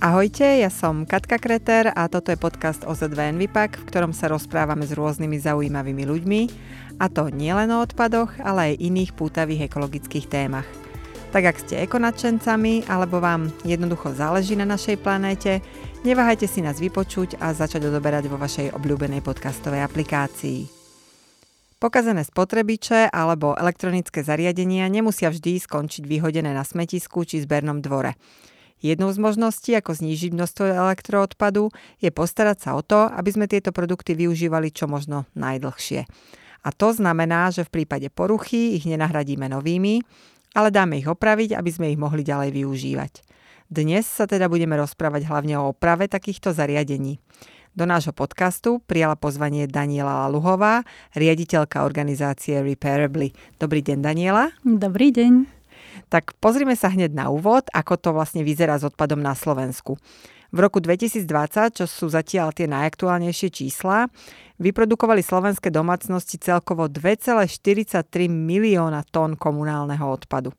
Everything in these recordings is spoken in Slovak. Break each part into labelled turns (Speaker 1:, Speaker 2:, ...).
Speaker 1: Ahojte, ja som Katka Kreter a toto je podcast OZ2 Envipak, v ktorom sa rozprávame s rôznymi zaujímavými ľuďmi, a to nielen o odpadoch, ale aj iných pútavých ekologických témach. Tak ak ste ekonačencami alebo vám jednoducho záleží na našej planéte, neváhajte si nás vypočuť a začať odoberať vo vašej obľúbenej podcastovej aplikácii. Pokazené spotrebiče alebo elektronické zariadenia nemusia vždy skončiť vyhodené na smetisku či zbernom dvore. Jednou z možností, ako znížiť množstvo elektroodpadu, je postarať sa o to, aby sme tieto produkty využívali čo možno najdlhšie. A to znamená, že v prípade poruchy ich nenahradíme novými, ale dáme ich opraviť, aby sme ich mohli ďalej využívať. Dnes sa teda budeme rozprávať hlavne o oprave takýchto zariadení. Do nášho podcastu prijala pozvanie Daniela Luhová, riaditeľka organizácie Repairably. Dobrý deň, Daniela.
Speaker 2: Dobrý deň.
Speaker 1: Tak pozrime sa hneď na úvod, ako to vlastne vyzerá s odpadom na Slovensku. V roku 2020, čo sú zatiaľ tie najaktuálnejšie čísla, vyprodukovali slovenské domácnosti celkovo 2,43 milióna tón komunálneho odpadu.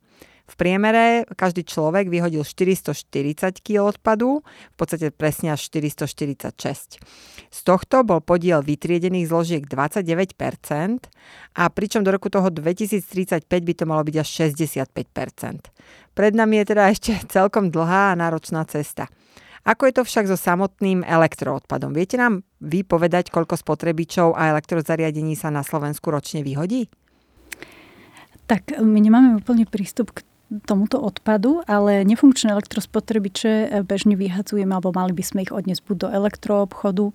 Speaker 1: V priemere každý človek vyhodil 440 kg odpadu, v podstate presne až 446. Z tohto bol podiel vytriedených zložiek 29% a pričom do roku toho 2035 by to malo byť až 65%. Pred nami je teda ešte celkom dlhá a náročná cesta. Ako je to však so samotným elektroodpadom? Viete nám vy povedať, koľko spotrebičov a elektrozariadení sa na Slovensku ročne vyhodí?
Speaker 2: Tak my nemáme úplne prístup k tomuto odpadu, ale nefunkčné elektrospotrebiče bežne vyhadzujeme, alebo mali by sme ich odniesť buď do elektroobchodu,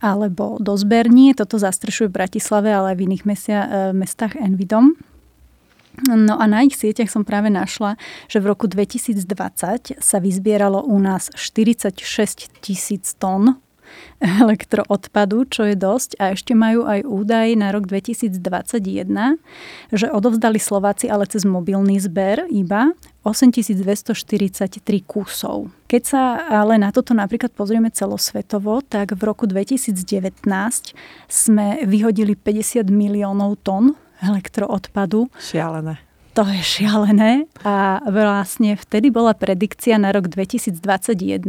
Speaker 2: alebo do zberní. Toto zastrešuje v Bratislave, ale aj v iných mesia, e, mestách Envidom. No a na ich sieťach som práve našla, že v roku 2020 sa vyzbieralo u nás 46 tisíc tón elektroodpadu, čo je dosť. A ešte majú aj údaj na rok 2021, že odovzdali Slováci ale cez mobilný zber iba 8243 kusov. Keď sa ale na toto napríklad pozrieme celosvetovo, tak v roku 2019 sme vyhodili 50 miliónov tón elektroodpadu.
Speaker 1: Šialené
Speaker 2: to je šialené a vlastne vtedy bola predikcia na rok 2021,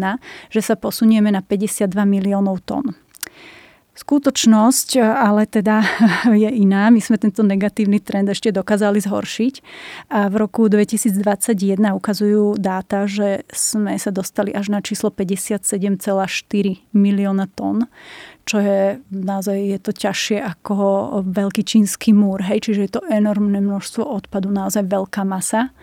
Speaker 2: že sa posunieme na 52 miliónov tón. Skutočnosť ale teda je iná. My sme tento negatívny trend ešte dokázali zhoršiť. A v roku 2021 ukazujú dáta, že sme sa dostali až na číslo 57,4 milióna tón, čo je naozaj je to ťažšie ako veľký čínsky múr. Hej? Čiže je to enormné množstvo odpadu, naozaj veľká masa.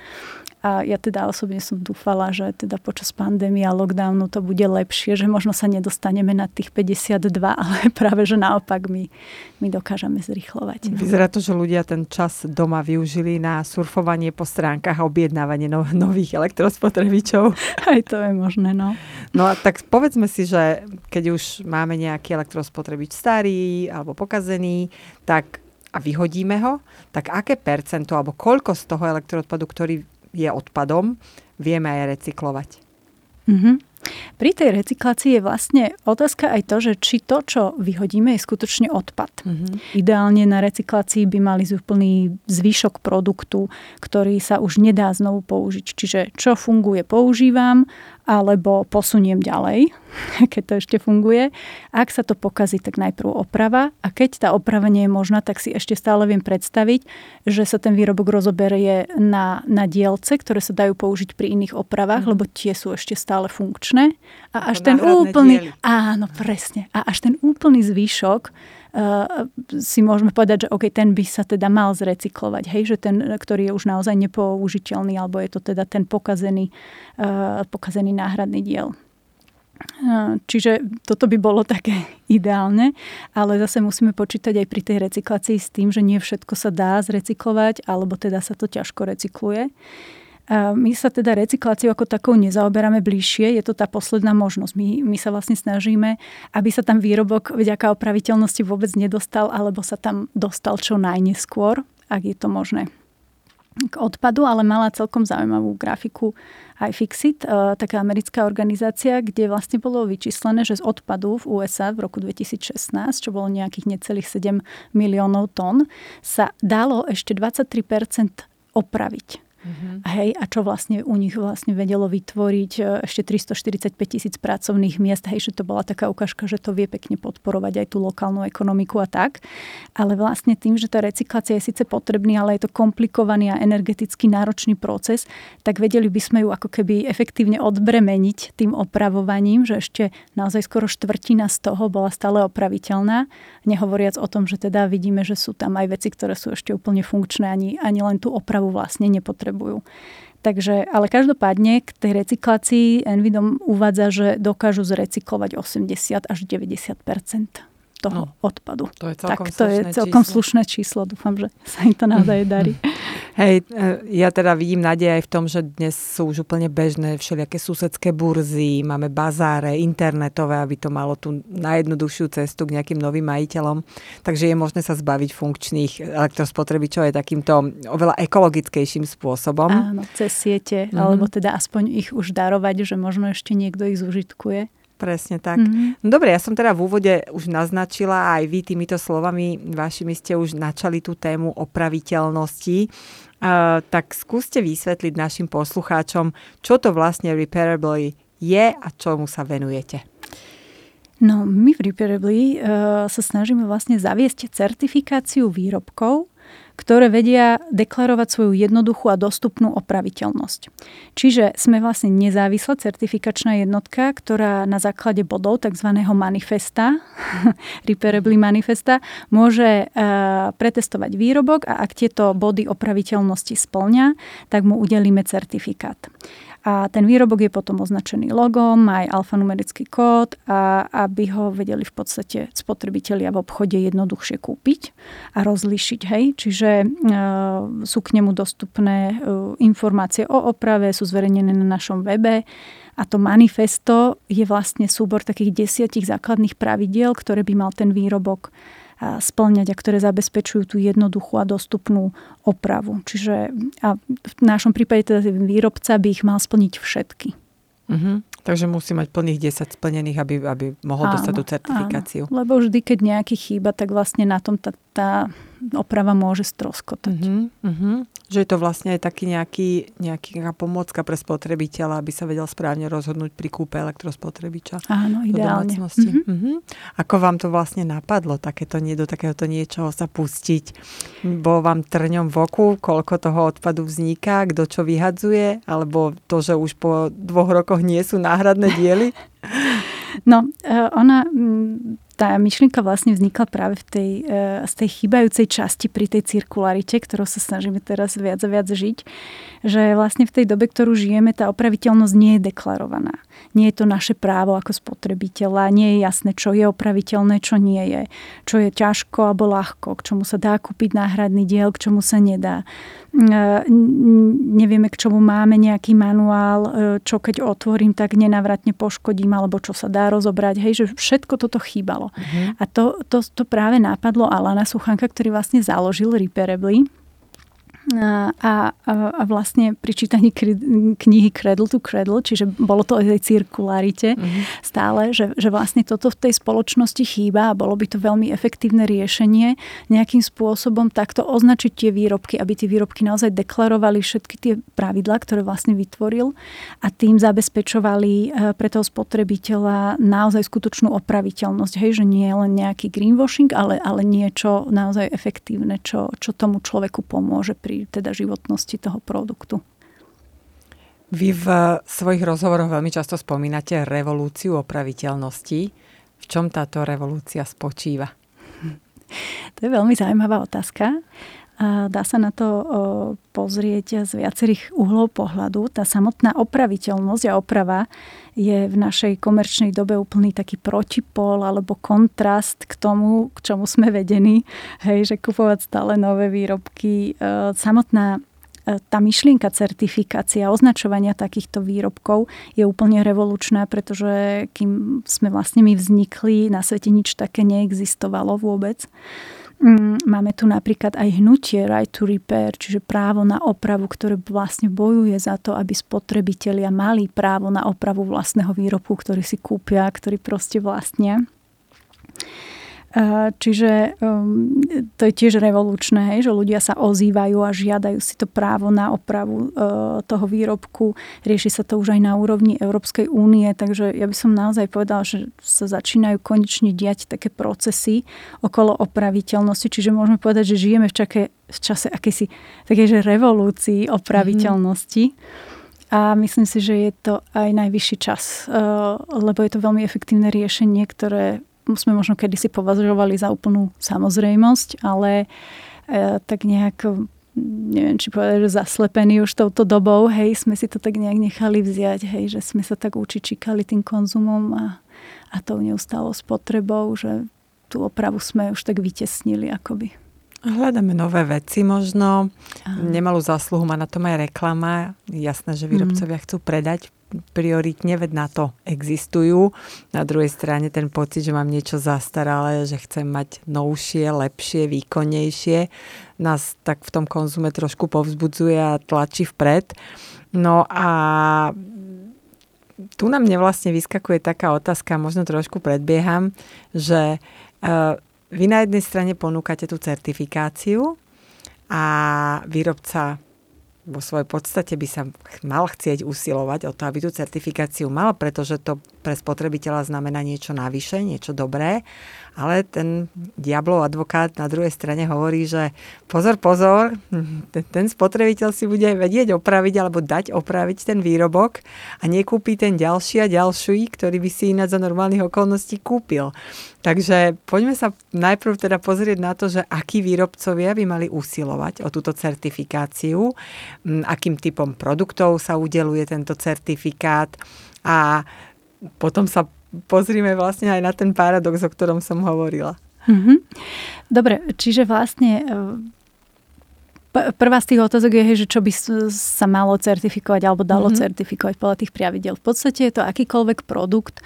Speaker 2: A ja teda osobne som dúfala, že teda počas pandémie a lockdownu to bude lepšie, že možno sa nedostaneme na tých 52, ale práve, že naopak my, my dokážeme zrychlovať.
Speaker 1: Vyzerá to, že ľudia ten čas doma využili na surfovanie po stránkach a objednávanie no, nových elektrospotrebičov.
Speaker 2: Aj to je možné, no.
Speaker 1: No a tak povedzme si, že keď už máme nejaký elektrospotrebič starý alebo pokazený, tak a vyhodíme ho, tak aké percento alebo koľko z toho elektroodpadu, ktorý je odpadom, vieme aj recyklovať.
Speaker 2: Mm-hmm. Pri tej recyklácii je vlastne otázka aj to, že či to, čo vyhodíme, je skutočne odpad. Mm-hmm. Ideálne na recyklácii by mali úplný zvyšok produktu, ktorý sa už nedá znovu použiť. Čiže čo funguje, používam alebo posuniem ďalej, keď to ešte funguje. Ak sa to pokazí, tak najprv oprava a keď tá oprava nie je možná, tak si ešte stále viem predstaviť, že sa ten výrobok rozoberie na, na dielce, ktoré sa dajú použiť pri iných opravách, mm. lebo tie sú ešte stále funkčné. A až ten úplný... Diely. Áno, presne. A až ten úplný zvýšok si môžeme povedať, že OK, ten by sa teda mal zrecyklovať, hej, že ten, ktorý je už naozaj nepoužiteľný, alebo je to teda ten pokazený, uh, pokazený náhradný diel. Uh, čiže toto by bolo také ideálne, ale zase musíme počítať aj pri tej recyklácii s tým, že nie všetko sa dá zrecyklovať, alebo teda sa to ťažko recykluje. Uh, my sa teda recykláciou ako takou nezaoberáme bližšie, je to tá posledná možnosť. My, my sa vlastne snažíme, aby sa tam výrobok vďaka opraviteľnosti vôbec nedostal, alebo sa tam dostal čo najneskôr, ak je to možné k odpadu, ale mala celkom zaujímavú grafiku aj Fixit, e, taká americká organizácia, kde vlastne bolo vyčíslené, že z odpadu v USA v roku 2016, čo bolo nejakých necelých 7 miliónov tón, sa dalo ešte 23% opraviť. Uh-huh. Hej, a čo vlastne u nich vlastne vedelo vytvoriť e, ešte 345 tisíc pracovných miest. Hej, že to bola taká ukážka, že to vie pekne podporovať aj tú lokálnu ekonomiku a tak. Ale vlastne tým, že tá recyklácia je síce potrebný, ale je to komplikovaný a energeticky náročný proces, tak vedeli by sme ju ako keby efektívne odbremeniť tým opravovaním, že ešte naozaj skoro štvrtina z toho bola stále opraviteľná. Nehovoriac o tom, že teda vidíme, že sú tam aj veci, ktoré sú ešte úplne funkčné, ani, ani len tú opravu vlastne nepotrebujú. Takže, ale každopádne k tej recyklácii Envidom uvádza, že dokážu zrecyklovať 80 až 90 toho no, odpadu.
Speaker 1: To je
Speaker 2: tak to je celkom číslo. slušné číslo. Dúfam, že sa im to naozaj darí.
Speaker 1: Hej, e, ja teda vidím nádej aj v tom, že dnes sú už úplne bežné všelijaké susedské burzy, máme bazáre internetové, aby to malo tú najjednoduchšiu cestu k nejakým novým majiteľom. Takže je možné sa zbaviť funkčných elektrospotrebičov aj takýmto oveľa ekologickejším spôsobom.
Speaker 2: Áno, cez siete, mm-hmm. alebo teda aspoň ich už darovať, že možno ešte niekto ich zužitkuje.
Speaker 1: Presne tak. Mm-hmm. Dobre, ja som teda v úvode už naznačila, aj vy týmito slovami vašimi ste už načali tú tému opraviteľnosti. Uh, tak skúste vysvetliť našim poslucháčom, čo to vlastne Repairably je a čomu sa venujete.
Speaker 2: No, my v Repairably uh, sa snažíme vlastne zaviesť certifikáciu výrobkov, ktoré vedia deklarovať svoju jednoduchú a dostupnú opraviteľnosť. Čiže sme vlastne nezávislá certifikačná jednotka, ktorá na základe bodov tzv. manifesta, Repairably manifesta, môže uh, pretestovať výrobok a ak tieto body opraviteľnosti splňa, tak mu udelíme certifikát. A ten výrobok je potom označený logom, má aj alfanumerický kód, a aby ho vedeli v podstate spotrebitelia v obchode jednoduchšie kúpiť a rozlíšiť. Hej? Čiže e, sú k nemu dostupné e, informácie o oprave, sú zverejnené na našom webe. A to manifesto je vlastne súbor takých desiatich základných pravidiel, ktoré by mal ten výrobok splňať a ktoré zabezpečujú tú jednoduchú a dostupnú opravu. Čiže a v našom prípade teda výrobca by ich mal splniť všetky.
Speaker 1: Uh-huh. Takže musí mať plných 10 splnených, aby, aby mohol áno, dostať tú certifikáciu.
Speaker 2: Áno. Lebo vždy, keď nejaký chýba, tak vlastne na tom tá, tá oprava môže stroskotať. Uh-huh,
Speaker 1: uh-huh. Že je to vlastne aj taký nejaký, nejaká pomôcka pre spotrebiteľa, aby sa vedel správne rozhodnúť pri kúpe elektrospotrebiča.
Speaker 2: Áno, ideálne.
Speaker 1: Uh-huh. Uh-huh. Ako vám to vlastne napadlo, takéto nie, do takéhoto niečoho sa pustiť? Bolo vám trňom v oku, koľko toho odpadu vzniká, kto čo vyhadzuje, alebo to, že už po dvoch rokoch nie sú náhradné diely?
Speaker 2: No, e, ona tá myšlienka vlastne vznikla práve v tej, e, z tej chýbajúcej časti pri tej cirkularite, ktorou sa snažíme teraz viac a viac žiť, že vlastne v tej dobe, ktorú žijeme, tá opraviteľnosť nie je deklarovaná. Nie je to naše právo ako spotrebiteľa, nie je jasné, čo je opraviteľné, čo nie je, čo je ťažko alebo ľahko, k čomu sa dá kúpiť náhradný diel, k čomu sa nedá. E, nevieme, k čomu máme nejaký manuál, e, čo keď otvorím, tak nenávratne poškodím, alebo čo sa dá rozobrať. Hej, že všetko toto chýbalo. Uh-huh. A to, to, to práve nápadlo Alana Suchanka, ktorý vlastne založil Repairably a, a, vlastne pri čítaní knihy Cradle to Cradle, čiže bolo to o tej cirkularite mm-hmm. stále, že, že vlastne toto v tej spoločnosti chýba a bolo by to veľmi efektívne riešenie nejakým spôsobom takto označiť tie výrobky, aby tie výrobky naozaj deklarovali všetky tie pravidlá, ktoré vlastne vytvoril a tým zabezpečovali e, pre toho spotrebiteľa naozaj skutočnú opraviteľnosť. Hej, že nie je len nejaký greenwashing, ale, ale niečo naozaj efektívne, čo, čo tomu človeku pomôže pri pri teda životnosti toho produktu.
Speaker 1: Vy v svojich rozhovoroch veľmi často spomínate revolúciu opraviteľnosti. V čom táto revolúcia spočíva?
Speaker 2: To je veľmi zaujímavá otázka. Dá sa na to pozrieť z viacerých uhlov pohľadu. Tá samotná opraviteľnosť a oprava je v našej komerčnej dobe úplný taký protipol alebo kontrast k tomu, k čomu sme vedení. Hej, že kupovať stále nové výrobky. E, samotná e, tá myšlienka certifikácia, označovania takýchto výrobkov je úplne revolučná, pretože kým sme vlastne my vznikli, na svete nič také neexistovalo vôbec. Mm, máme tu napríklad aj hnutie Right to Repair, čiže právo na opravu, ktoré vlastne bojuje za to, aby spotrebitelia mali právo na opravu vlastného výrobku, ktorý si kúpia, ktorý proste vlastnia. Čiže um, to je tiež revolučné, hej, že ľudia sa ozývajú a žiadajú si to právo na opravu uh, toho výrobku. Rieši sa to už aj na úrovni Európskej únie, takže ja by som naozaj povedala, že sa začínajú konečne diať také procesy okolo opraviteľnosti, čiže môžeme povedať, že žijeme v, čake, v čase akési takéže revolúcii opraviteľnosti. Mm-hmm. A myslím si, že je to aj najvyšší čas, uh, lebo je to veľmi efektívne riešenie, ktoré sme možno kedysi považovali za úplnú samozrejmosť, ale e, tak nejak neviem, či povedať, že zaslepení už touto dobou, hej, sme si to tak nejak nechali vziať, hej, že sme sa tak učičikali tým konzumom a, a tou neustálo spotrebou, že tú opravu sme už tak vytesnili akoby.
Speaker 1: Hľadáme nové veci možno. Aha. Nemalú zásluhu má na tom aj reklama. Jasné, že výrobcovia mm. chcú predať prioritne, veď na to existujú. Na druhej strane ten pocit, že mám niečo zastaralé, že chcem mať novšie, lepšie, výkonnejšie, nás tak v tom konzume trošku povzbudzuje a tlačí vpred. No a tu na mne vlastne vyskakuje taká otázka, možno trošku predbieham, že uh, vy na jednej strane ponúkate tú certifikáciu a výrobca vo svojej podstate by sa mal chcieť usilovať o to, aby tú certifikáciu mal, pretože to pre spotrebiteľa znamená niečo navyše, niečo dobré, ale ten diablov advokát na druhej strane hovorí, že pozor, pozor, ten, spotrebiteľ si bude vedieť opraviť alebo dať opraviť ten výrobok a nekúpi ten ďalší a ďalší, ktorý by si ináč za normálnych okolností kúpil. Takže poďme sa najprv teda pozrieť na to, že akí výrobcovia by mali usilovať o túto certifikáciu, akým typom produktov sa udeluje tento certifikát a potom sa pozrime vlastne aj na ten paradox, o ktorom som hovorila.
Speaker 2: Mm-hmm. Dobre, čiže vlastne prvá z tých otázok je, že čo by sa malo certifikovať alebo dalo mm-hmm. certifikovať podľa tých pravidel. V podstate je to akýkoľvek produkt,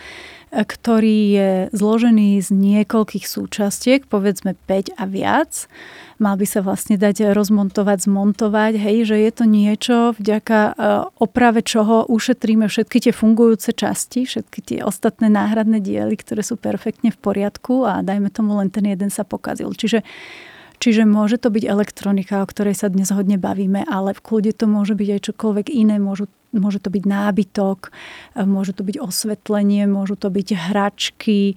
Speaker 2: ktorý je zložený z niekoľkých súčastiek, povedzme 5 a viac. Mal by sa vlastne dať rozmontovať, zmontovať, hej, že je to niečo, vďaka e, oprave čoho ušetríme všetky tie fungujúce časti, všetky tie ostatné náhradné diely, ktoré sú perfektne v poriadku a dajme tomu len ten jeden sa pokazil. Čiže Čiže môže to byť elektronika, o ktorej sa dnes hodne bavíme, ale v kľude to môže byť aj čokoľvek iné. Môžu Môže to byť nábytok, e, môže to byť osvetlenie, môžu to byť hračky, e,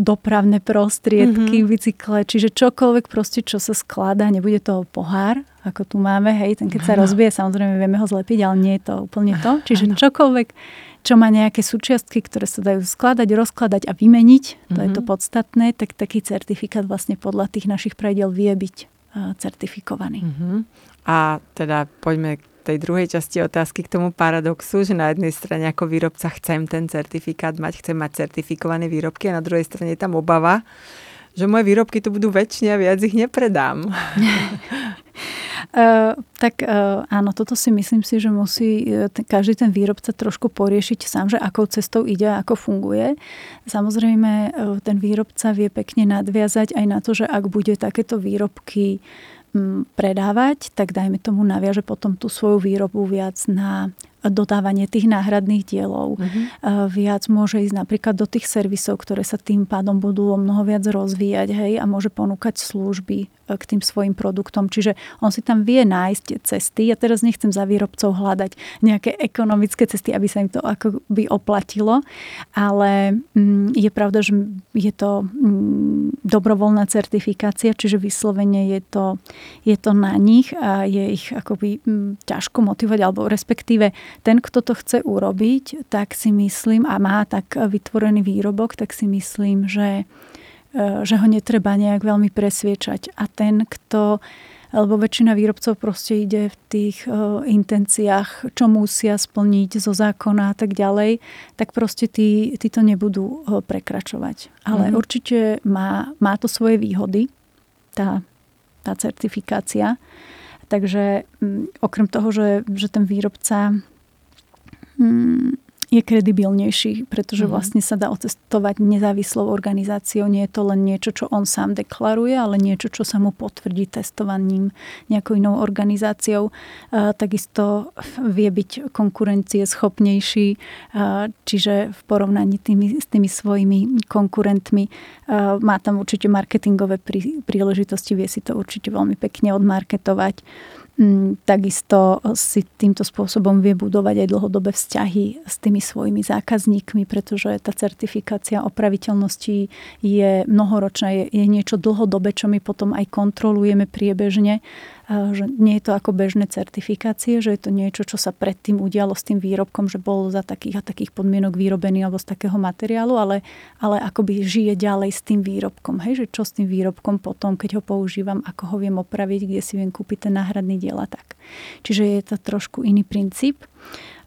Speaker 2: dopravné prostriedky, mm-hmm. bicykle, čiže čokoľvek proste, čo sa skladá, nebude to pohár, ako tu máme, hej, ten keď sa rozbije, samozrejme vieme ho zlepiť, ale nie je to úplne to. Čiže čokoľvek, čo má nejaké súčiastky, ktoré sa dajú skladať, rozkladať a vymeniť, to mm-hmm. je to mhm. podstatné, tak taký certifikát vlastne podľa tých našich pravidel vie byť certifikovaný.
Speaker 1: Mm-hmm. A teda poďme tej druhej časti otázky k tomu paradoxu, že na jednej strane ako výrobca chcem ten certifikát mať, chcem mať certifikované výrobky a na druhej strane je tam obava, že moje výrobky tu budú väčšie a viac ich nepredám.
Speaker 2: Uh, tak uh, áno, toto si myslím si, že musí uh, ten, každý ten výrobca trošku poriešiť sám, že akou cestou ide a ako funguje. Samozrejme, ten výrobca vie pekne nadviazať aj na to, že ak bude takéto výrobky predávať, tak dajme tomu naviaže potom tú svoju výrobu viac na dodávanie tých náhradných dielov. Uh-huh. Viac môže ísť napríklad do tých servisov, ktoré sa tým pádom budú o mnoho viac rozvíjať hej, a môže ponúkať služby k tým svojim produktom. Čiže on si tam vie nájsť cesty. Ja teraz nechcem za výrobcov hľadať nejaké ekonomické cesty, aby sa im to akoby oplatilo, ale mm, je pravda, že je to mm, dobrovoľná certifikácia, čiže vyslovene je to, je to na nich a je ich akoby mm, ťažko motivovať, alebo respektíve ten, kto to chce urobiť, tak si myslím a má tak vytvorený výrobok, tak si myslím, že že ho netreba nejak veľmi presviečať. A ten, kto lebo väčšina výrobcov proste ide v tých uh, intenciách, čo musia splniť zo zákona a tak ďalej, tak proste tí, tí to nebudú uh, prekračovať. Ale mm-hmm. určite má, má to svoje výhody, tá, tá certifikácia. Takže um, okrem toho, že, že ten výrobca um, je kredibilnejší, pretože mm-hmm. vlastne sa dá otestovať nezávislou organizáciou. Nie je to len niečo, čo on sám deklaruje, ale niečo, čo sa mu potvrdí testovaním nejakou inou organizáciou. A, takisto vie byť konkurencie schopnejší, a, čiže v porovnaní tými, s tými svojimi konkurentmi a, má tam určite marketingové prí, príležitosti, vie si to určite veľmi pekne odmarketovať. Mm, takisto si týmto spôsobom vie budovať aj dlhodobé vzťahy s tými svojimi zákazníkmi, pretože tá certifikácia opraviteľnosti je mnohoročná, je, je niečo dlhodobé, čo my potom aj kontrolujeme priebežne že nie je to ako bežné certifikácie, že je to niečo, čo sa predtým udialo s tým výrobkom, že bol za takých a takých podmienok vyrobený alebo z takého materiálu, ale, ale akoby žije ďalej s tým výrobkom. Hej, že čo s tým výrobkom potom, keď ho používam, ako ho viem opraviť, kde si viem kúpiť ten náhradný diel a tak. Čiže je to trošku iný princíp.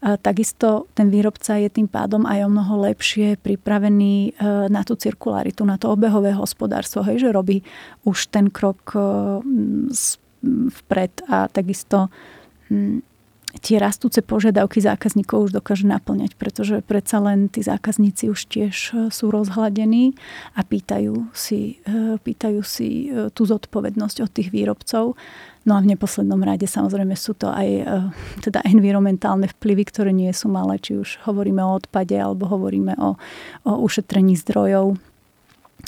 Speaker 2: A takisto ten výrobca je tým pádom aj o mnoho lepšie pripravený e, na tú cirkularitu, na to obehové hospodárstvo, hej, že robí už ten krok z vpred a takisto tie rastúce požiadavky zákazníkov už dokáže naplňať, pretože predsa len tí zákazníci už tiež e, sú rozhľadení a pýtajú si, e, pýtajú si e, tú zodpovednosť od tých výrobcov. No a v neposlednom rade samozrejme sú to aj teda environmentálne vplyvy, ktoré nie sú malé, či už hovoríme o odpade alebo hovoríme o, o ušetrení zdrojov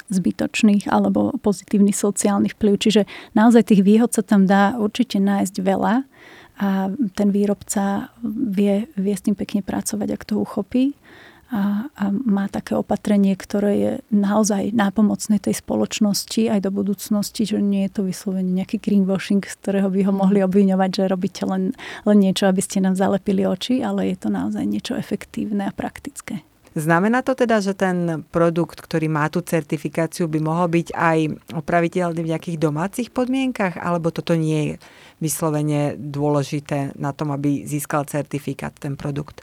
Speaker 2: zbytočných alebo pozitívny sociálny vplyv. Čiže naozaj tých výhod sa tam dá určite nájsť veľa a ten výrobca vie, vie s tým pekne pracovať, ak to uchopí a, a má také opatrenie, ktoré je naozaj nápomocné tej spoločnosti aj do budúcnosti, že nie je to vyslovene nejaký greenwashing, z ktorého by ho mhm. mohli obviňovať, že robíte len, len niečo, aby ste nám zalepili oči, ale je to naozaj niečo efektívne a praktické.
Speaker 1: Znamená to teda, že ten produkt, ktorý má tú certifikáciu, by mohol byť aj opraviteľný v nejakých domácich podmienkach, alebo toto nie je vyslovene dôležité na tom, aby získal certifikát ten produkt?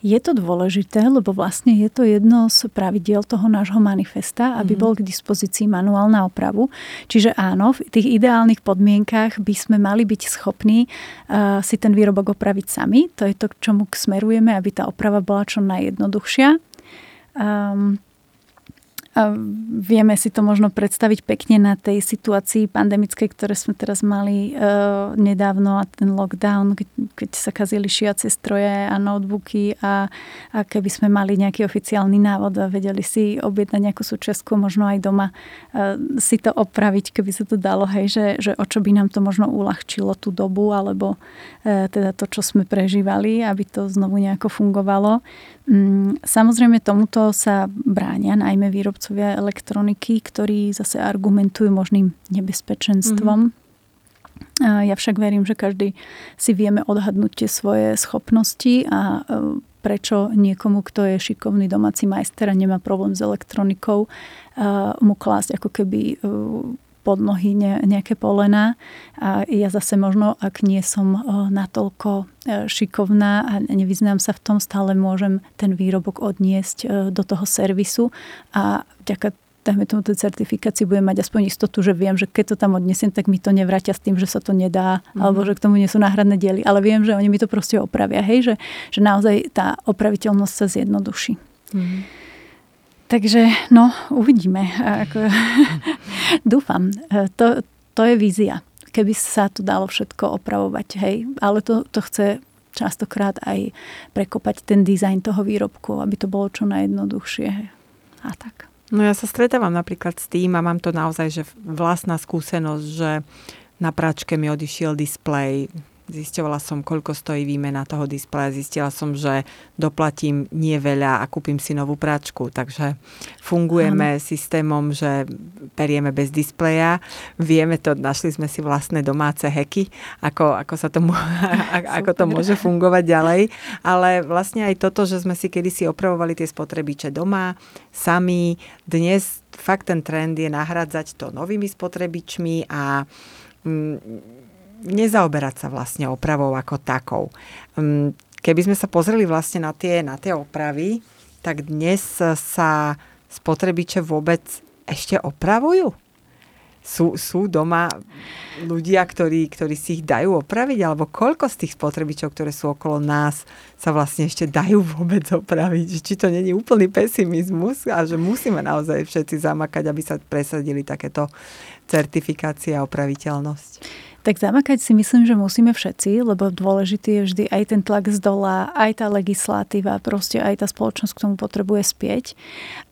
Speaker 2: Je to dôležité, lebo vlastne je to jedno z pravidiel toho nášho manifesta, aby mm-hmm. bol k dispozícii manuál na opravu. Čiže áno, v tých ideálnych podmienkach by sme mali byť schopní uh, si ten výrobok opraviť sami. To je to, k čomu smerujeme, aby tá oprava bola čo najjednoduchšia. Um, Vieme si to možno predstaviť pekne na tej situácii pandemickej, ktoré sme teraz mali uh, nedávno a ten lockdown, keď, sa kazili šiace stroje a notebooky a, a keby sme mali nejaký oficiálny návod a vedeli si objednať nejakú súčiastku, možno aj doma uh, si to opraviť, keby sa to dalo, hej, že, že o čo by nám to možno uľahčilo tú dobu alebo uh, teda to, čo sme prežívali, aby to znovu nejako fungovalo. Um, samozrejme tomuto sa bránia najmä výrobci výrobcovia elektroniky, ktorí zase argumentujú možným nebezpečenstvom. Mm-hmm. Ja však verím, že každý si vieme odhadnúť tie svoje schopnosti a e, prečo niekomu, kto je šikovný domáci majster a nemá problém s elektronikou, e, mu klásť ako keby e, pod nohy nejaké polená. A ja zase možno, ak nie som natoľko šikovná a nevyznám sa v tom, stále môžem ten výrobok odniesť do toho servisu a vďaka dajme tomu tej certifikácii budem mať aspoň istotu, že viem, že keď to tam odnesiem, tak mi to nevrátia s tým, že sa to nedá, mm-hmm. alebo že k tomu nie sú náhradné diely. Ale viem, že oni mi to proste opravia. Hej, že, že naozaj tá opraviteľnosť sa zjednoduší. Mm-hmm. Takže no, uvidíme. Ako, dúfam. To, to je vízia. Keby sa to dalo všetko opravovať, hej. Ale to, to chce častokrát aj prekopať ten dizajn toho výrobku, aby to bolo čo najjednoduchšie. A tak.
Speaker 1: No ja sa stretávam napríklad s tým a mám to naozaj, že vlastná skúsenosť, že na pračke mi odišiel displej, Zisťovala som, koľko stojí výmena toho displeja. Zistila som, že doplatím nie veľa a kúpim si novú práčku. Takže fungujeme ano. systémom, že perieme bez displeja. Vieme to, našli sme si vlastné domáce heky, ako, ako, sa tomu, ako to môže fungovať ďalej. Ale vlastne aj toto, že sme si kedysi opravovali tie spotrebiče doma, sami. Dnes fakt ten trend je nahradzať to novými spotrebičmi a mm, nezaoberať sa vlastne opravou ako takou. Mm, keby sme sa pozreli vlastne na tie, na tie opravy, tak dnes sa spotrebiče vôbec ešte opravujú? sú, sú doma ľudia, ktorí, ktorí si ich dajú opraviť, alebo koľko z tých spotrebičov, ktoré sú okolo nás, sa vlastne ešte dajú vôbec opraviť? Či to není úplný pesimizmus a že musíme naozaj všetci zamakať, aby sa presadili takéto certifikácie a opraviteľnosť?
Speaker 2: Tak zamakať si myslím, že musíme všetci, lebo dôležitý je vždy aj ten tlak z dola, aj tá legislatíva, proste aj tá spoločnosť k tomu potrebuje spieť.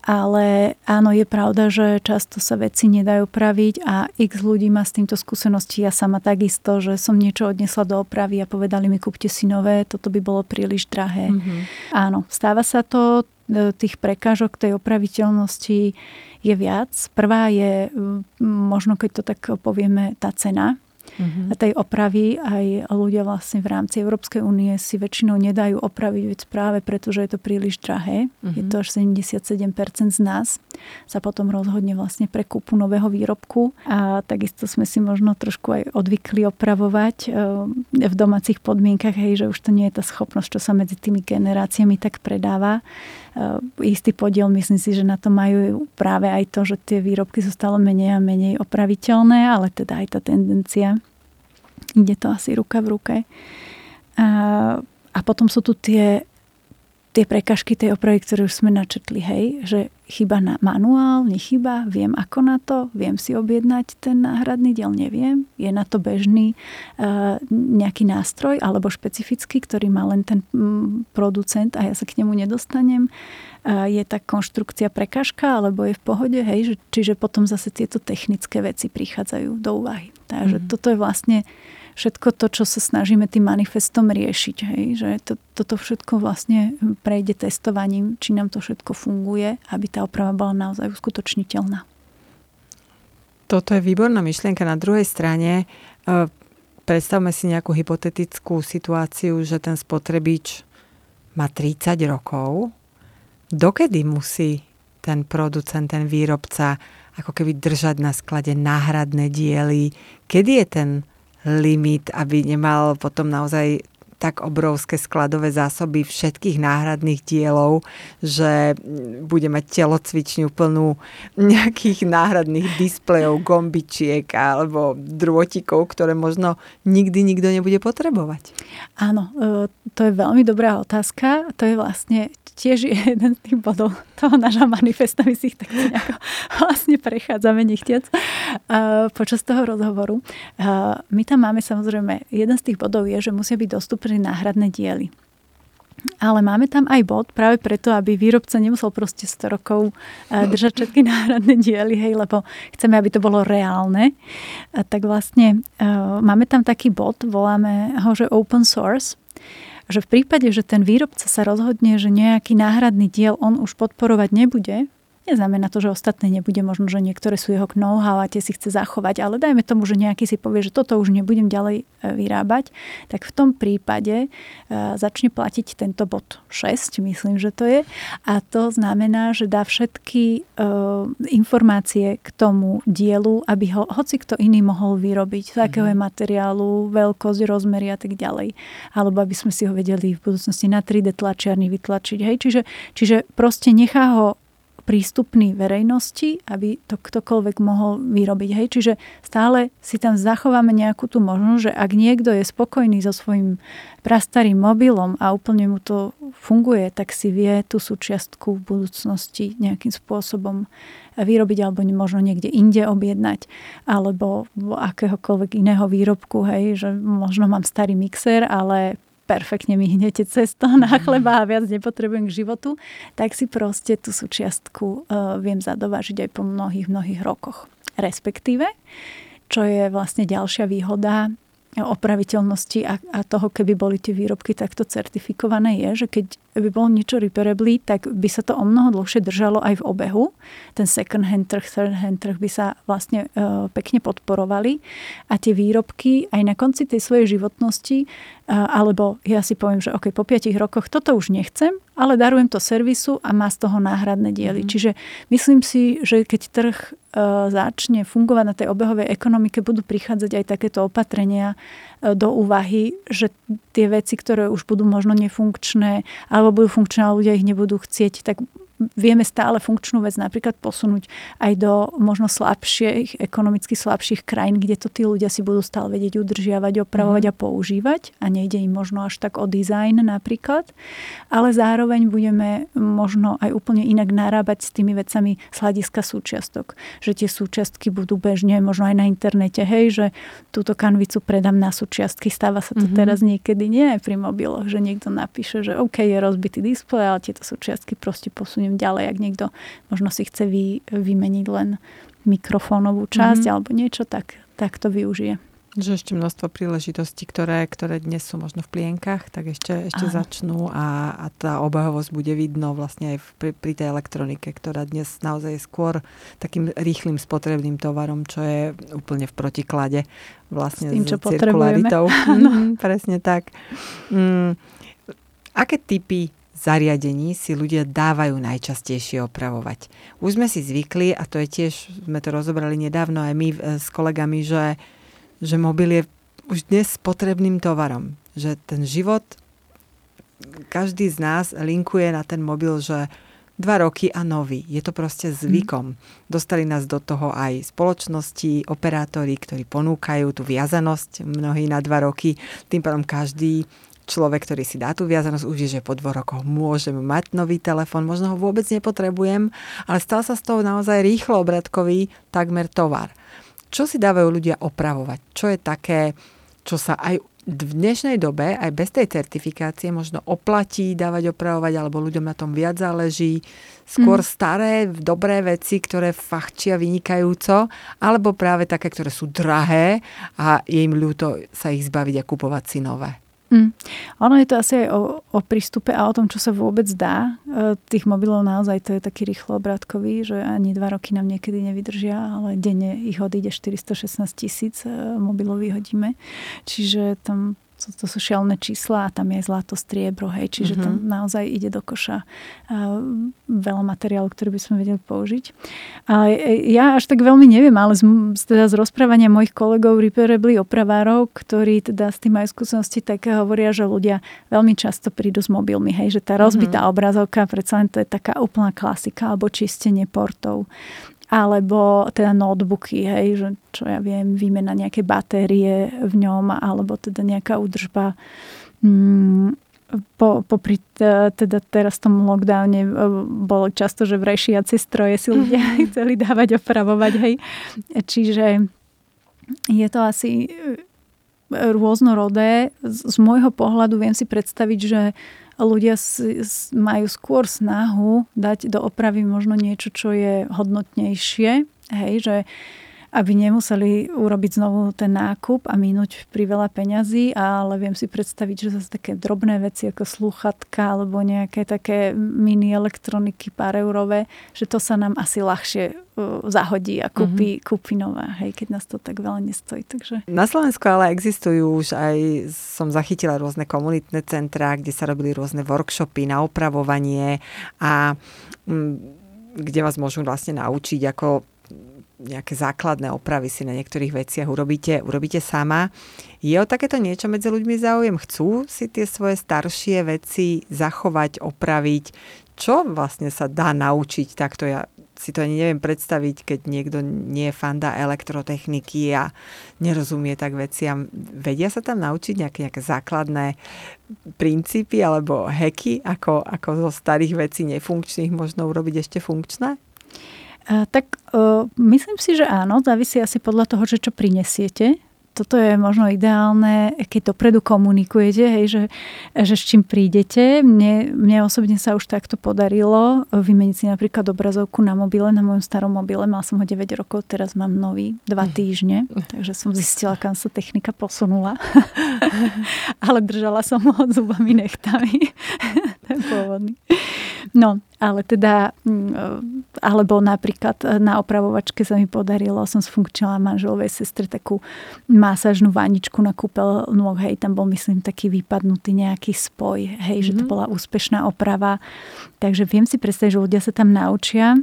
Speaker 2: Ale áno, je pravda, že často sa veci nedajú praviť a x ľudí má s týmto skúsenosti. Ja sama takisto, že som niečo odnesla do opravy a povedali mi, kúpte si nové, toto by bolo príliš drahé. Mm-hmm. Áno, stáva sa to, e, tých prekážok tej opraviteľnosti je viac. Prvá je, možno keď to tak povieme, tá cena uh-huh. tej opravy aj ľudia vlastne v rámci Európskej únie si väčšinou nedajú opraviť vec práve preto, že je to príliš drahé. Uh-huh. Je to až 77% z nás sa potom rozhodne vlastne pre kúpu nového výrobku a takisto sme si možno trošku aj odvykli opravovať eh, v domácich podmienkach, hej, že už to nie je tá schopnosť, čo sa medzi tými generáciami tak predáva. Eh, istý podiel, myslím si, že na to majú práve aj to, že tie výrobky sú stále menej a menej opraviteľné, ale teda aj tá tendencia. Ide to asi ruka v ruke. A, a potom sú tu tie tie prekažky tej opravy, ktoré už sme načetli, hej, že chyba na manuál, nechyba, viem ako na to, viem si objednať ten náhradný diel, neviem. Je na to bežný uh, nejaký nástroj alebo špecifický, ktorý má len ten um, producent a ja sa k nemu nedostanem. Uh, je tá konštrukcia prekažka alebo je v pohode, hej, že, čiže potom zase tieto technické veci prichádzajú do úvahy. Takže mm. toto je vlastne všetko to, čo sa snažíme tým manifestom riešiť. Hej? Že to, toto všetko vlastne prejde testovaním, či nám to všetko funguje, aby tá oprava bola naozaj uskutočniteľná.
Speaker 1: Toto je výborná myšlienka. Na druhej strane e, predstavme si nejakú hypotetickú situáciu, že ten spotrebič má 30 rokov. Dokedy musí ten producent, ten výrobca ako keby držať na sklade náhradné diely? Kedy je ten limit, aby nemal potom naozaj tak obrovské skladové zásoby všetkých náhradných dielov, že bude mať telocvičňu plnú nejakých náhradných displejov, gombičiek alebo drôtikov, ktoré možno nikdy nikto nebude potrebovať.
Speaker 2: Áno, e, to je veľmi dobrá otázka. To je vlastne tiež jeden z tých bodov toho nášho manifesta. My si ich tak nejako vlastne prechádzame nechtiac uh, počas toho rozhovoru. Uh, my tam máme samozrejme, jeden z tých bodov je, že musia byť dostupné náhradné diely. Ale máme tam aj bod práve preto, aby výrobca nemusel proste 100 rokov držať všetky náhradné diely, hej, lebo chceme, aby to bolo reálne. Tak vlastne máme tam taký bod, voláme ho, že open source, že v prípade, že ten výrobca sa rozhodne, že nejaký náhradný diel on už podporovať nebude, Neznamená to, že ostatné nebude, možno, že niektoré sú jeho know-how a tie si chce zachovať, ale dajme tomu, že nejaký si povie, že toto už nebudem ďalej e, vyrábať, tak v tom prípade e, začne platiť tento bod 6, myslím, že to je. A to znamená, že dá všetky e, informácie k tomu dielu, aby ho hoci kto iný mohol vyrobiť, z akého je mhm. materiálu, veľkosť, rozmery a tak ďalej. Alebo aby sme si ho vedeli v budúcnosti na 3D tlačiarni vytlačiť. Hej? Čiže, čiže proste nechá ho prístupný verejnosti, aby to ktokoľvek mohol vyrobiť. Hej? Čiže stále si tam zachováme nejakú tú možnosť, že ak niekto je spokojný so svojím prastarým mobilom a úplne mu to funguje, tak si vie tú súčiastku v budúcnosti nejakým spôsobom vyrobiť alebo možno niekde inde objednať alebo akéhokoľvek iného výrobku, hej, že možno mám starý mixer, ale perfektne mi hnete cesto na mhm. chleba a viac nepotrebujem k životu, tak si proste tú súčiastku uh, viem zadovážiť aj po mnohých, mnohých rokoch. Respektíve, čo je vlastne ďalšia výhoda opraviteľnosti a, a toho, keby boli tie výrobky takto certifikované, je, že keď by bolo niečo repairably, tak by sa to o mnoho dlhšie držalo aj v obehu. Ten second hand trh, third hand trh by sa vlastne e, pekne podporovali a tie výrobky aj na konci tej svojej životnosti, e, alebo ja si poviem, že ok, po 5 rokoch toto už nechcem, ale darujem to servisu a má z toho náhradné diely. Mm. Čiže myslím si, že keď trh e, začne fungovať na tej obehovej ekonomike, budú prichádzať aj takéto opatrenia e, do úvahy, že tie veci, ktoré už budú možno nefunkčné, alebo budú funkčné a ľudia ich nebudú chcieť, tak vieme stále funkčnú vec napríklad posunúť aj do možno slabších, ekonomicky slabších krajín, kde to tí ľudia si budú stále vedieť udržiavať, opravovať mm. a používať a nejde im možno až tak o dizajn napríklad, ale zároveň budeme možno aj úplne inak narábať s tými vecami z hľadiska súčiastok. Že tie súčiastky budú bežne, možno aj na internete, hej, že túto kanvicu predám na súčiastky. Stáva sa to mm-hmm. teraz niekedy nie aj pri mobiloch, že niekto napíše, že OK, je rozbitý displej, ale tieto súčiastky proste posunie posuniem ďalej, ak niekto možno si chce vy, vymeniť len mikrofónovú časť mm-hmm. alebo niečo, tak, tak to využije.
Speaker 1: Že ešte množstvo príležitostí, ktoré, ktoré dnes sú možno v plienkach, tak ešte, ešte začnú a, a tá obehovosť bude vidno vlastne aj v, pri, pri tej elektronike, ktorá dnes naozaj je skôr takým rýchlým spotrebným tovarom, čo je úplne v protiklade vlastne s, tým, čo s cirkularitou. mm, presne tak. Mm, aké typy zariadení si ľudia dávajú najčastejšie opravovať. Už sme si zvykli, a to je tiež, sme to rozobrali nedávno aj my e, s kolegami, že, že mobil je už dnes potrebným tovarom. Že ten život, každý z nás linkuje na ten mobil, že dva roky a nový. Je to proste zvykom. Mm. Dostali nás do toho aj spoločnosti, operátori, ktorí ponúkajú tú viazanosť mnohí na dva roky. Tým pádom každý človek, ktorý si dá tú viazanosť, už je, že po dvoch rokoch môžem mať nový telefón, možno ho vôbec nepotrebujem, ale stal sa z toho naozaj rýchlo obratkový takmer tovar. Čo si dávajú ľudia opravovať? Čo je také, čo sa aj v dnešnej dobe, aj bez tej certifikácie, možno oplatí dávať opravovať, alebo ľuďom na tom viac záleží. Skôr mm. staré, dobré veci, ktoré fachčia vynikajúco, alebo práve také, ktoré sú drahé a je im ľúto sa ich zbaviť a kupovať si nové.
Speaker 2: Mm. Ono je to asi aj o, o prístupe a o tom, čo sa vôbec dá. E, tých mobilov naozaj to je taký rýchlo obrátkový, že ani dva roky nám niekedy nevydržia, ale denne ich odíde 416 tisíc e, mobilov vyhodíme. Čiže tam to, to sú šialné čísla a tam je zlato, striebro, hej, čiže mm-hmm. tam naozaj ide do koša veľa materiálu, ktorý by sme vedeli použiť. A ja až tak veľmi neviem, ale z, teda z rozprávania mojich kolegov repairably opravárov, ktorí teda s tým majú skúsenosti, tak hovoria, že ľudia veľmi často prídu s mobilmi, hej, že tá rozbitá mm-hmm. obrazovka, predsa len to je taká úplná klasika, alebo čistenie portov alebo teda notebooky, hej, že čo ja viem, výmena nejaké batérie v ňom, alebo teda nejaká údržba. Mm, po, popri teda teraz tom lockdowne e, bolo často, že v rešiaci stroje si ľudia chceli dávať opravovať, hej. Čiže je to asi e, rôznorodé. Z, z môjho pohľadu viem si predstaviť, že ľudia majú skôr snahu dať do opravy možno niečo, čo je hodnotnejšie. Hej, že aby nemuseli urobiť znovu ten nákup a minúť pri veľa peňazí, ale viem si predstaviť, že zase také drobné veci ako sluchatka alebo nejaké také mini elektroniky pár eurové, že to sa nám asi ľahšie uh, zahodí a kúpi, mm-hmm. kúpi nové, hej, keď nás to tak veľa nestojí. Takže...
Speaker 1: Na Slovensku ale existujú už aj, som zachytila rôzne komunitné centrá, kde sa robili rôzne workshopy na opravovanie a mm, kde vás môžu vlastne naučiť, ako nejaké základné opravy si na niektorých veciach urobíte, urobíte sama. Je o takéto niečo medzi ľuďmi záujem? Chcú si tie svoje staršie veci zachovať, opraviť? Čo vlastne sa dá naučiť takto? Ja si to ani neviem predstaviť, keď niekto nie je fanda elektrotechniky a nerozumie tak veciam. Vedia sa tam naučiť nejaké, nejaké základné princípy alebo heky, ako, ako zo starých vecí nefunkčných možno urobiť ešte funkčné?
Speaker 2: Tak myslím si, že áno, závisí asi podľa toho, že čo prinesiete toto je možno ideálne, keď dopredu komunikujete, hej, že, že s čím prídete. Mne, mne osobne sa už takto podarilo vymeniť si napríklad obrazovku na mobile, na mojom starom mobile. Mal som ho 9 rokov, teraz mám nový 2 mhm. týždne, takže som zistila, kam sa technika posunula. Ale držala som ho zubami nechtami. Ten pôvodný. No, ale teda, mm, alebo napríklad na opravovačke sa mi podarilo, som sfunkčila manželovej sestre takú masážnu vaničku na kúpel nôh, hej, tam bol myslím taký vypadnutý nejaký spoj, hej, mm-hmm. že to mhm. bola úspešná oprava. Takže viem si predstaviť, že ľudia sa tam naučia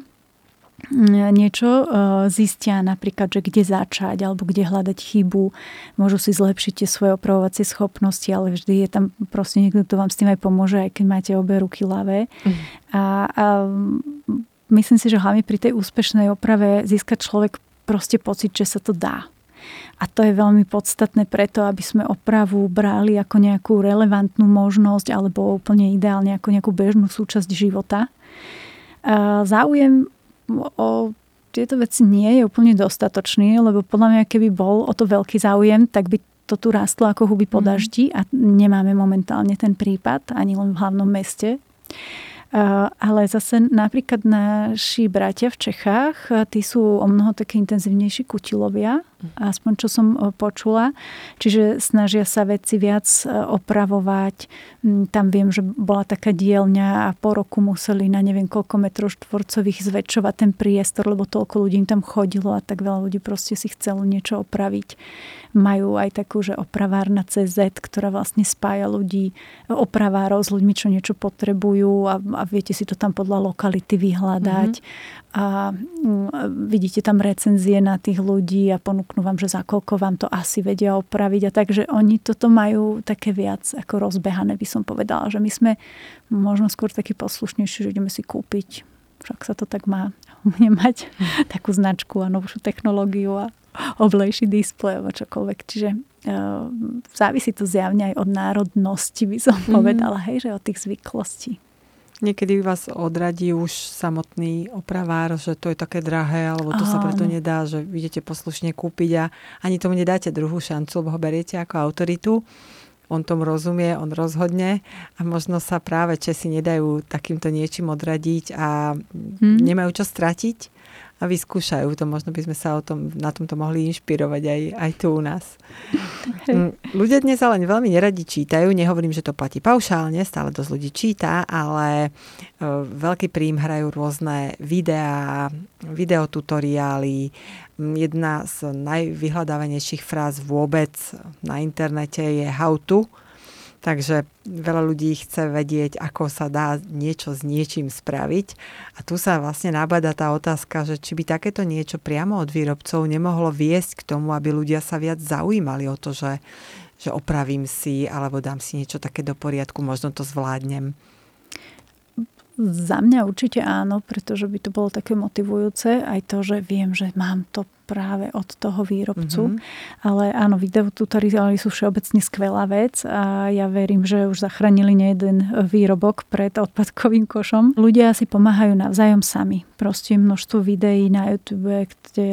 Speaker 2: niečo, zistia napríklad, že kde začať alebo kde hľadať chybu, môžu si zlepšiť tie svoje opravovacie schopnosti, ale vždy je tam proste niekto, kto vám s tým aj pomôže, aj keď máte obe ruky ľavé. Mm. A, a myslím si, že hlavne pri tej úspešnej oprave získa človek proste pocit, že sa to dá. A to je veľmi podstatné preto, aby sme opravu brali ako nejakú relevantnú možnosť alebo úplne ideálne ako nejakú bežnú súčasť života. Záujem o tieto veci nie je úplne dostatočný, lebo podľa mňa, keby bol o to veľký záujem, tak by to tu rastlo ako huby po mhm. daždi a nemáme momentálne ten prípad ani len v hlavnom meste. Ale zase napríklad naši bratia v Čechách, tí sú o mnoho také intenzívnejší kutilovia, aspoň čo som e, počula. Čiže snažia sa veci viac e, opravovať. Mm, tam viem, že bola taká dielňa a po roku museli na neviem koľko metrov štvorcových zväčšovať ten priestor, lebo toľko ľudí im tam chodilo a tak veľa ľudí proste si chcelo niečo opraviť majú aj takú, že opravárna CZ, ktorá vlastne spája ľudí, opravárov s ľuďmi, čo niečo potrebujú a, a viete si to tam podľa lokality vyhľadať. Mm-hmm. A mm, vidíte tam recenzie na tých ľudí a ponúknú vám, že za koľko vám to asi vedia opraviť. A takže oni toto majú také viac ako rozbehané, by som povedala, že my sme možno skôr takí poslušnejší, že ideme si kúpiť však sa to tak má, mať mhm. takú značku a novšiu technológiu a oblejší displej alebo čokoľvek. Čiže uh, závisí to zjavne aj od národnosti, by som mm. povedala, hej, že od tých zvyklostí.
Speaker 1: Niekedy vás odradí už samotný opravár, že to je také drahé, alebo to Áno. sa preto nedá, že idete poslušne kúpiť a ani tomu nedáte druhú šancu, lebo ho beriete ako autoritu. On tomu rozumie, on rozhodne a možno sa práve Česi nedajú takýmto niečím odradiť a hmm. nemajú čo stratiť a vyskúšajú to. Možno by sme sa o tom, na tomto mohli inšpirovať aj, aj tu u nás. Hej. Ľudia dnes ale veľmi neradi čítajú. Nehovorím, že to platí paušálne, stále dosť ľudí číta, ale e, veľký príjm hrajú rôzne videá, videotutoriály. Jedna z najvyhľadávanejších fráz vôbec na internete je how to, Takže veľa ľudí chce vedieť, ako sa dá niečo s niečím spraviť. A tu sa vlastne nabada tá otázka, že či by takéto niečo priamo od výrobcov nemohlo viesť k tomu, aby ľudia sa viac zaujímali o to, že, že opravím si alebo dám si niečo také do poriadku, možno to zvládnem.
Speaker 2: Za mňa určite áno, pretože by to bolo také motivujúce. Aj to, že viem, že mám to práve od toho výrobcu. Mm-hmm. Ale áno, videotutoriály sú všeobecne skvelá vec a ja verím, že už zachránili nejeden výrobok pred odpadkovým košom. Ľudia si pomáhajú navzájom sami. Proste množstvo videí na YouTube, kde,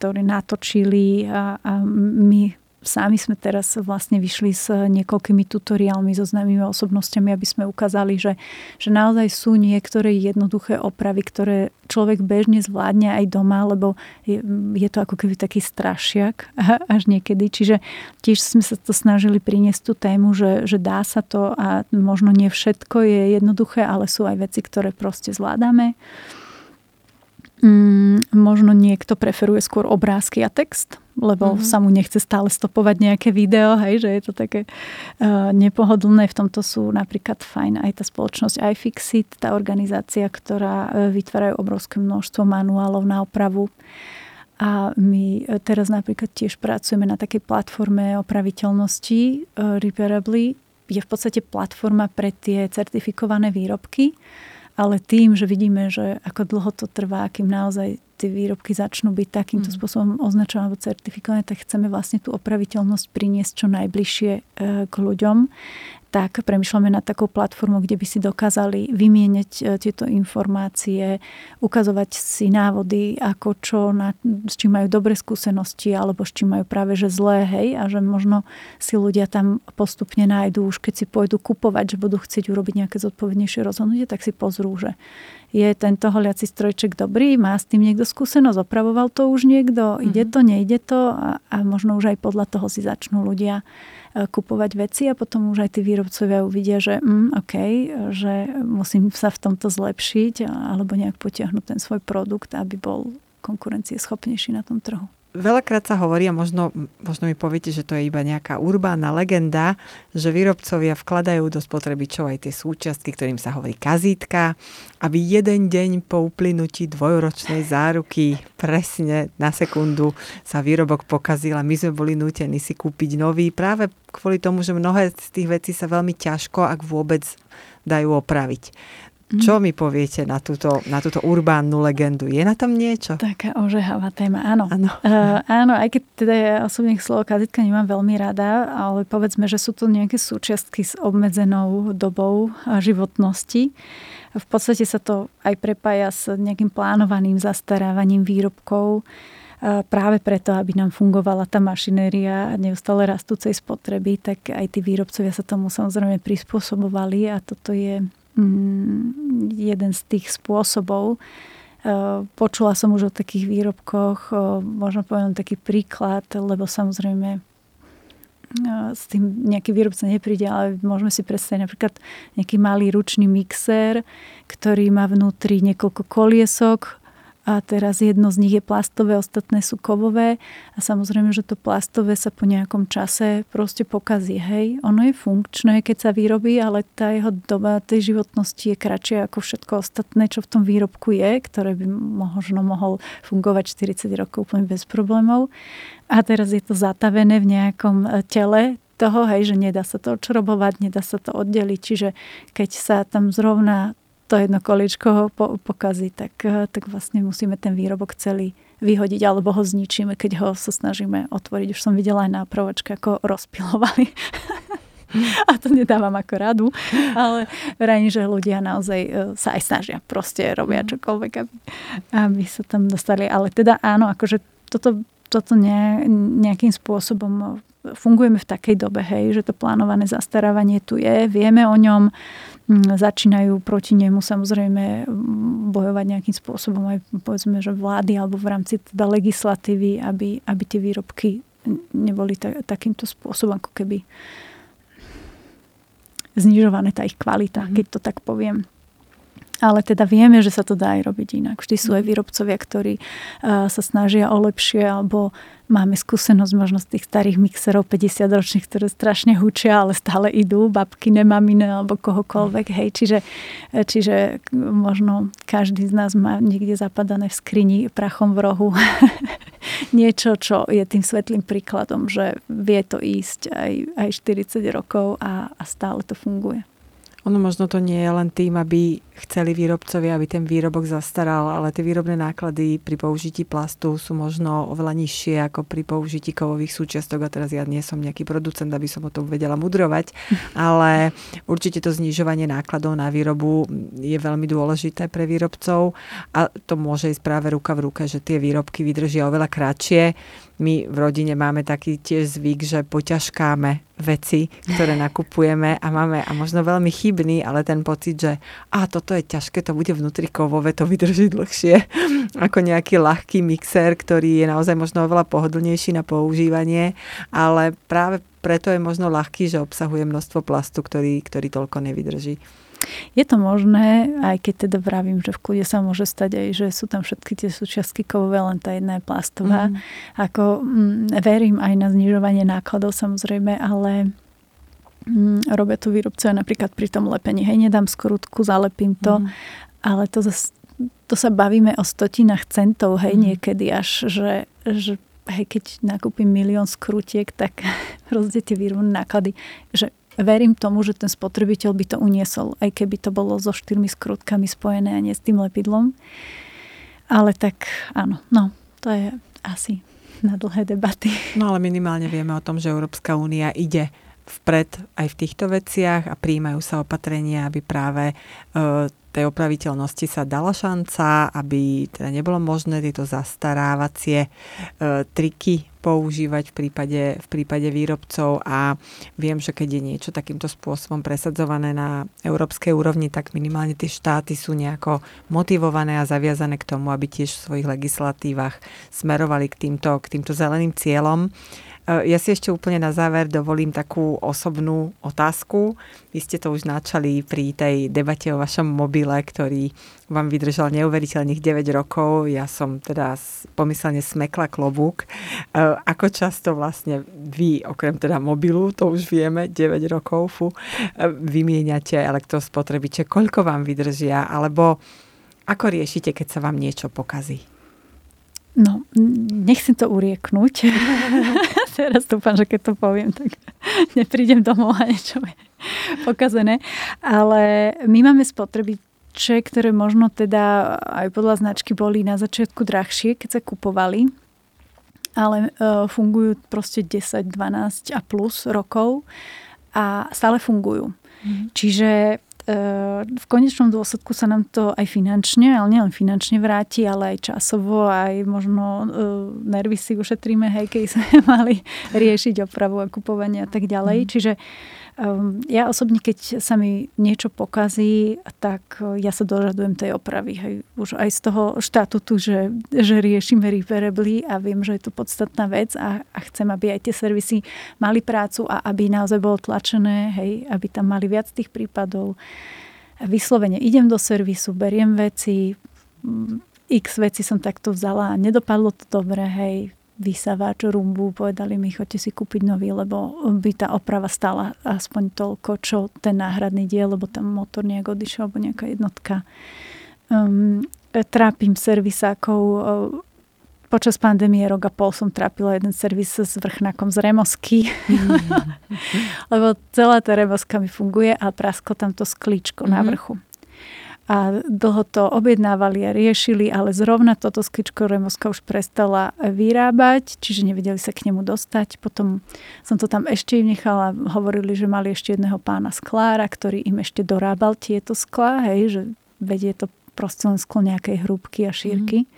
Speaker 2: ktoré natočili a, a my sami sme teraz vlastne vyšli s niekoľkými tutoriálmi so známymi osobnostiami, aby sme ukázali, že, že naozaj sú niektoré jednoduché opravy, ktoré človek bežne zvládne aj doma, lebo je, je to ako keby taký strašiak až niekedy. Čiže tiež sme sa to snažili priniesť tú tému, že, že dá sa to a možno nie všetko je jednoduché, ale sú aj veci, ktoré proste zvládame. Mm, možno niekto preferuje skôr obrázky a text, lebo mm-hmm. sa mu nechce stále stopovať nejaké video, hej, že je to také uh, nepohodlné. V tomto sú napríklad fajn aj tá spoločnosť iFixit, tá organizácia, ktorá uh, vytvárajú obrovské množstvo manuálov na opravu. A my e, teraz napríklad tiež pracujeme na takej platforme opraviteľnosti uh, Repairably. Je v podstate platforma pre tie certifikované výrobky, ale tým, že vidíme, že ako dlho to trvá, kým naozaj tie výrobky začnú byť takýmto mm. spôsobom označované alebo certifikované, tak chceme vlastne tú opraviteľnosť priniesť čo najbližšie e, k ľuďom tak premyšľame nad takou platformou, kde by si dokázali vymieňať e, tieto informácie, ukazovať si návody, ako čo, na, s čím majú dobré skúsenosti alebo s čím majú práve že zlé, hej, a že možno si ľudia tam postupne nájdú, už keď si pôjdu kupovať, že budú chcieť urobiť nejaké zodpovednejšie rozhodnutie, tak si pozrú, že je tento holiaci strojček dobrý, má s tým niekto skúsenosť, opravoval to už niekto, mm-hmm. ide to, nejde to a, a možno už aj podľa toho si začnú ľudia kupovať veci a potom už aj tí výrobcovia uvidia, že mm, OK, že musím sa v tomto zlepšiť alebo nejak potiahnuť ten svoj produkt, aby bol konkurencieschopnejší na tom trhu.
Speaker 1: Veľakrát sa hovorí, a možno, možno mi poviete, že to je iba nejaká urbánna legenda, že výrobcovia vkladajú do spotrebičov aj tie súčiastky, ktorým sa hovorí kazítka, aby jeden deň po uplynutí dvojročnej záruky presne na sekundu sa výrobok pokazil a my sme boli nútení si kúpiť nový práve kvôli tomu, že mnohé z tých vecí sa veľmi ťažko, ak vôbec dajú opraviť. Čo mi poviete na túto, na túto urbánnu legendu? Je na tom niečo?
Speaker 2: Taká ožehavá téma, áno. Áno, uh, áno aj keď teda ja osobne slovo kazitka nemám veľmi rada, ale povedzme, že sú to nejaké súčiastky s obmedzenou dobou životnosti. V podstate sa to aj prepája s nejakým plánovaným zastarávaním výrobkov práve preto, aby nám fungovala tá mašinéria neustále rastúcej spotreby, tak aj tí výrobcovia sa tomu samozrejme prispôsobovali a toto je jeden z tých spôsobov. E, počula som už o takých výrobkoch, možno poviem taký príklad, lebo samozrejme e, s tým nejaký výrobca nepríde, ale môžeme si predstaviť napríklad nejaký malý ručný mixér, ktorý má vnútri niekoľko koliesok, a teraz jedno z nich je plastové, ostatné sú kovové a samozrejme, že to plastové sa po nejakom čase proste pokazí. Hej, ono je funkčné, keď sa vyrobí, ale tá jeho doba tej životnosti je kratšia ako všetko ostatné, čo v tom výrobku je, ktoré by možno mohol fungovať 40 rokov úplne bez problémov. A teraz je to zatavené v nejakom e, tele toho, hej, že nedá sa to odšrobovať, nedá sa to oddeliť. Čiže keď sa tam zrovna to jedno kolíčko po, pokazí, tak, eh, tak vlastne musíme ten výrobok celý vyhodiť alebo ho zničíme, keď ho sa snažíme otvoriť. Už som videla aj na provočke, ako rozpilovali. A to nedávam ako radu, ale vrajím, že ľudia naozaj eh, sa aj snažia. Proste robia mhm. čokoľvek, aby, aby sa tam dostali. Ale teda áno, akože toto, toto ne, nejakým spôsobom fungujeme v takej dobe, hej, že to plánované zastarávanie tu je, vieme o ňom, Mm, začínajú proti nemu samozrejme mm, bojovať nejakým spôsobom aj povedzme, že vlády alebo v rámci teda legislatívy, aby, aby tie výrobky neboli ta, takýmto spôsobom ako keby znižované tá ich kvalita, mm-hmm. keď to tak poviem. Ale teda vieme, že sa to dá aj robiť inak. Vždy sú aj mhm. výrobcovia, ktorí uh, sa snažia o lepšie alebo Máme skúsenosť možno z tých starých mixerov 50 ročných, ktoré strašne hučia, ale stále idú, babky, nemamine alebo kohokoľvek. Hej. Čiže, čiže možno každý z nás má niekde zapadané v skrini prachom v rohu niečo, čo je tým svetlým príkladom, že vie to ísť aj, aj 40 rokov a, a stále to funguje.
Speaker 1: Ono možno to nie je len tým, aby chceli výrobcovia, aby ten výrobok zastaral, ale tie výrobné náklady pri použití plastu sú možno oveľa nižšie ako pri použití kovových súčiastok. A teraz ja nie som nejaký producent, aby som o tom vedela mudrovať, ale určite to znižovanie nákladov na výrobu je veľmi dôležité pre výrobcov. A to môže ísť práve ruka v ruke, že tie výrobky vydržia oveľa kratšie. My v rodine máme taký tiež zvyk, že poťažkáme veci, ktoré nakupujeme a máme a možno veľmi chybný, ale ten pocit, že a toto je ťažké, to bude vnútri kovové, to vydrží dlhšie ako nejaký ľahký mixer, ktorý je naozaj možno oveľa pohodlnejší na používanie, ale práve preto je možno ľahký, že obsahuje množstvo plastu, ktorý, ktorý toľko nevydrží.
Speaker 2: Je to možné, aj keď teda vravím, že v kľude sa môže stať aj, že sú tam všetky tie súčiastky kovové, len tá jedna je plastová. Mm. Ako mm, verím aj na znižovanie nákladov samozrejme, ale robia to výrobcovia napríklad pri tom lepení. Hej, nedám skrutku, zalepím to, mm. ale to, zas, to sa bavíme o stotinách centov, hej, mm. niekedy až, že, že hej, keď nakúpim milión skrutiek, tak rozdiel tie výrobné náklady, že verím tomu, že ten spotrebiteľ by to uniesol, aj keby to bolo so štyrmi skrutkami spojené a nie s tým lepidlom. Ale tak áno, no, to je asi na dlhé debaty.
Speaker 1: No ale minimálne vieme o tom, že Európska únia ide vpred aj v týchto veciach a príjmajú sa opatrenia, aby práve e, tej opraviteľnosti sa dala šanca, aby teda nebolo možné tieto zastarávacie e, triky používať v prípade, v prípade výrobcov a viem, že keď je niečo takýmto spôsobom presadzované na európskej úrovni, tak minimálne tie štáty sú nejako motivované a zaviazané k tomu, aby tiež v svojich legislatívach smerovali k týmto, k týmto zeleným cieľom. Ja si ešte úplne na záver dovolím takú osobnú otázku. Vy ste to už načali pri tej debate o vašom mobile, ktorý vám vydržal neuveriteľných 9 rokov. Ja som teda pomyselne smekla klobúk. Ako často vlastne vy, okrem teda mobilu, to už vieme, 9 rokov, fu, vymieňate elektrospotrebiče, koľko vám vydržia, alebo ako riešite, keď sa vám niečo pokazí?
Speaker 2: No, nechcem to urieknúť. Teraz dúfam, že keď to poviem, tak neprídem domov a niečo je pokazené. Ale my máme spotrebiče, ktoré možno teda aj podľa značky boli na začiatku drahšie, keď sa kupovali. Ale uh, fungujú proste 10, 12 a plus rokov a stále fungujú. Mm. Čiže v konečnom dôsledku sa nám to aj finančne, ale nielen finančne vráti, ale aj časovo, aj možno uh, nervy si ušetríme, hej, keď sme mali riešiť opravu a kupovanie a tak ďalej. Mm. Čiže ja osobne, keď sa mi niečo pokazí, tak ja sa dožadujem tej opravy. Hej. Už aj z toho štatútu, že, že riešime repairably a viem, že je to podstatná vec a, a chcem, aby aj tie servisy mali prácu a aby naozaj bolo tlačené, hej, aby tam mali viac tých prípadov vyslovene idem do servisu, beriem veci, x veci som takto vzala a nedopadlo to dobre, hej, vysávač, rumbu, povedali mi, choďte si kúpiť nový, lebo by tá oprava stala aspoň toľko, čo ten náhradný diel, lebo tam motor nejak odišiel, alebo nejaká jednotka. Um, trápim servisákov, počas pandémie rok a pol som trápila jeden servis s vrchnákom z remosky, mm. lebo celá tá remoska mi funguje a prasklo tam to sklíčko mm. na mhm. vrchu. A dlho to objednávali a riešili, ale zrovna toto skličko remoska už prestala vyrábať, čiže nevedeli sa k nemu dostať. Potom som to tam ešte im nechala, hovorili, že mali ešte jedného pána sklára, ktorý im ešte dorábal tieto sklá, hej, že vedie to proste len sklo nejakej hrúbky a šírky. Mm.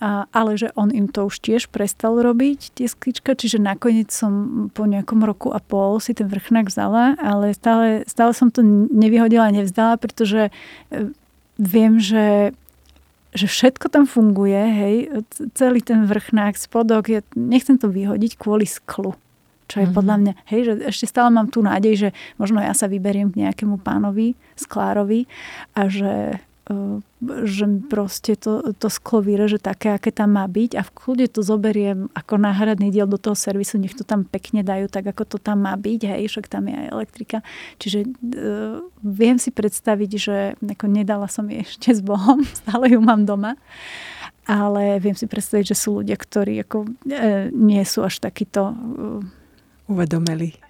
Speaker 2: Ale že on im to už tiež prestal robiť, tie sklička, čiže nakoniec som po nejakom roku a pol si ten vrchnák vzala, ale stále, stále som to nevyhodila a nevzdala, pretože e, viem, že že všetko tam funguje, hej, celý ten vrchnák, spodok, ja nechcem to vyhodiť kvôli sklu čo je mm-hmm. podľa mňa, hej, že ešte stále mám tú nádej, že možno ja sa vyberiem k nejakému pánovi, sklárovi a že že proste to, to sklo vyreže také, aké tam má byť a v kľude to zoberiem ako náhradný diel do toho servisu, nech to tam pekne dajú tak, ako to tam má byť, hej, však tam je aj elektrika. Čiže uh, viem si predstaviť, že ako nedala som jej ešte s Bohom, stále ju mám doma, ale viem si predstaviť, že sú ľudia, ktorí ako, uh, nie sú až takýto uh,
Speaker 1: uvedomeli.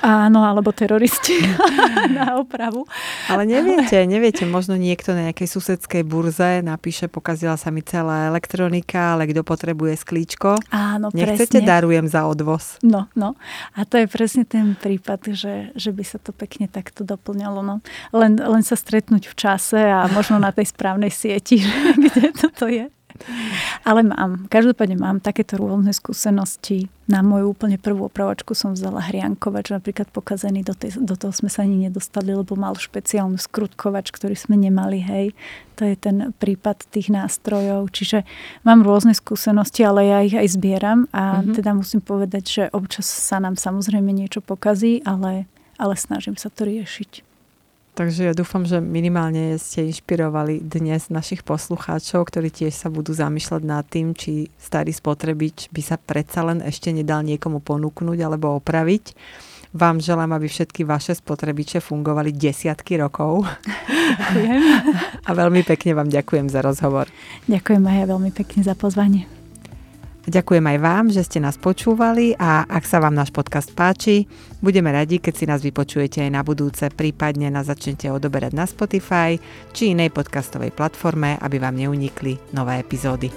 Speaker 2: Áno, alebo teroristi na opravu.
Speaker 1: Ale neviete, neviete, možno niekto na nejakej susedskej burze napíše, pokazila sa mi celá elektronika, ale kto potrebuje sklíčko?
Speaker 2: Áno,
Speaker 1: Nechcete,
Speaker 2: presne.
Speaker 1: darujem za odvoz.
Speaker 2: No, no. A to je presne ten prípad, že, že by sa to pekne takto doplňalo. No. Len, len sa stretnúť v čase a možno na tej správnej sieti, kde toto je. Ale mám, každopádne mám takéto rôzne skúsenosti. Na moju úplne prvú opravačku som vzala hriankovač, napríklad pokazený, do, tej, do toho sme sa ani nedostali, lebo mal špeciálny skrutkovač, ktorý sme nemali, hej. To je ten prípad tých nástrojov. Čiže mám rôzne skúsenosti, ale ja ich aj zbieram a mm-hmm. teda musím povedať, že občas sa nám samozrejme niečo pokazí, ale, ale snažím sa to riešiť.
Speaker 1: Takže ja dúfam, že minimálne ste inšpirovali dnes našich poslucháčov, ktorí tiež sa budú zamýšľať nad tým, či starý spotrebič by sa predsa len ešte nedal niekomu ponúknuť alebo opraviť. Vám želám, aby všetky vaše spotrebiče fungovali desiatky rokov. Ďakujem. A veľmi pekne vám ďakujem za rozhovor.
Speaker 2: Ďakujem aj ja veľmi pekne za pozvanie.
Speaker 1: Ďakujem aj vám, že ste nás počúvali a ak sa vám náš podcast páči, budeme radi, keď si nás vypočujete aj na budúce, prípadne nás začnete odoberať na Spotify či inej podcastovej platforme, aby vám neunikli nové epizódy.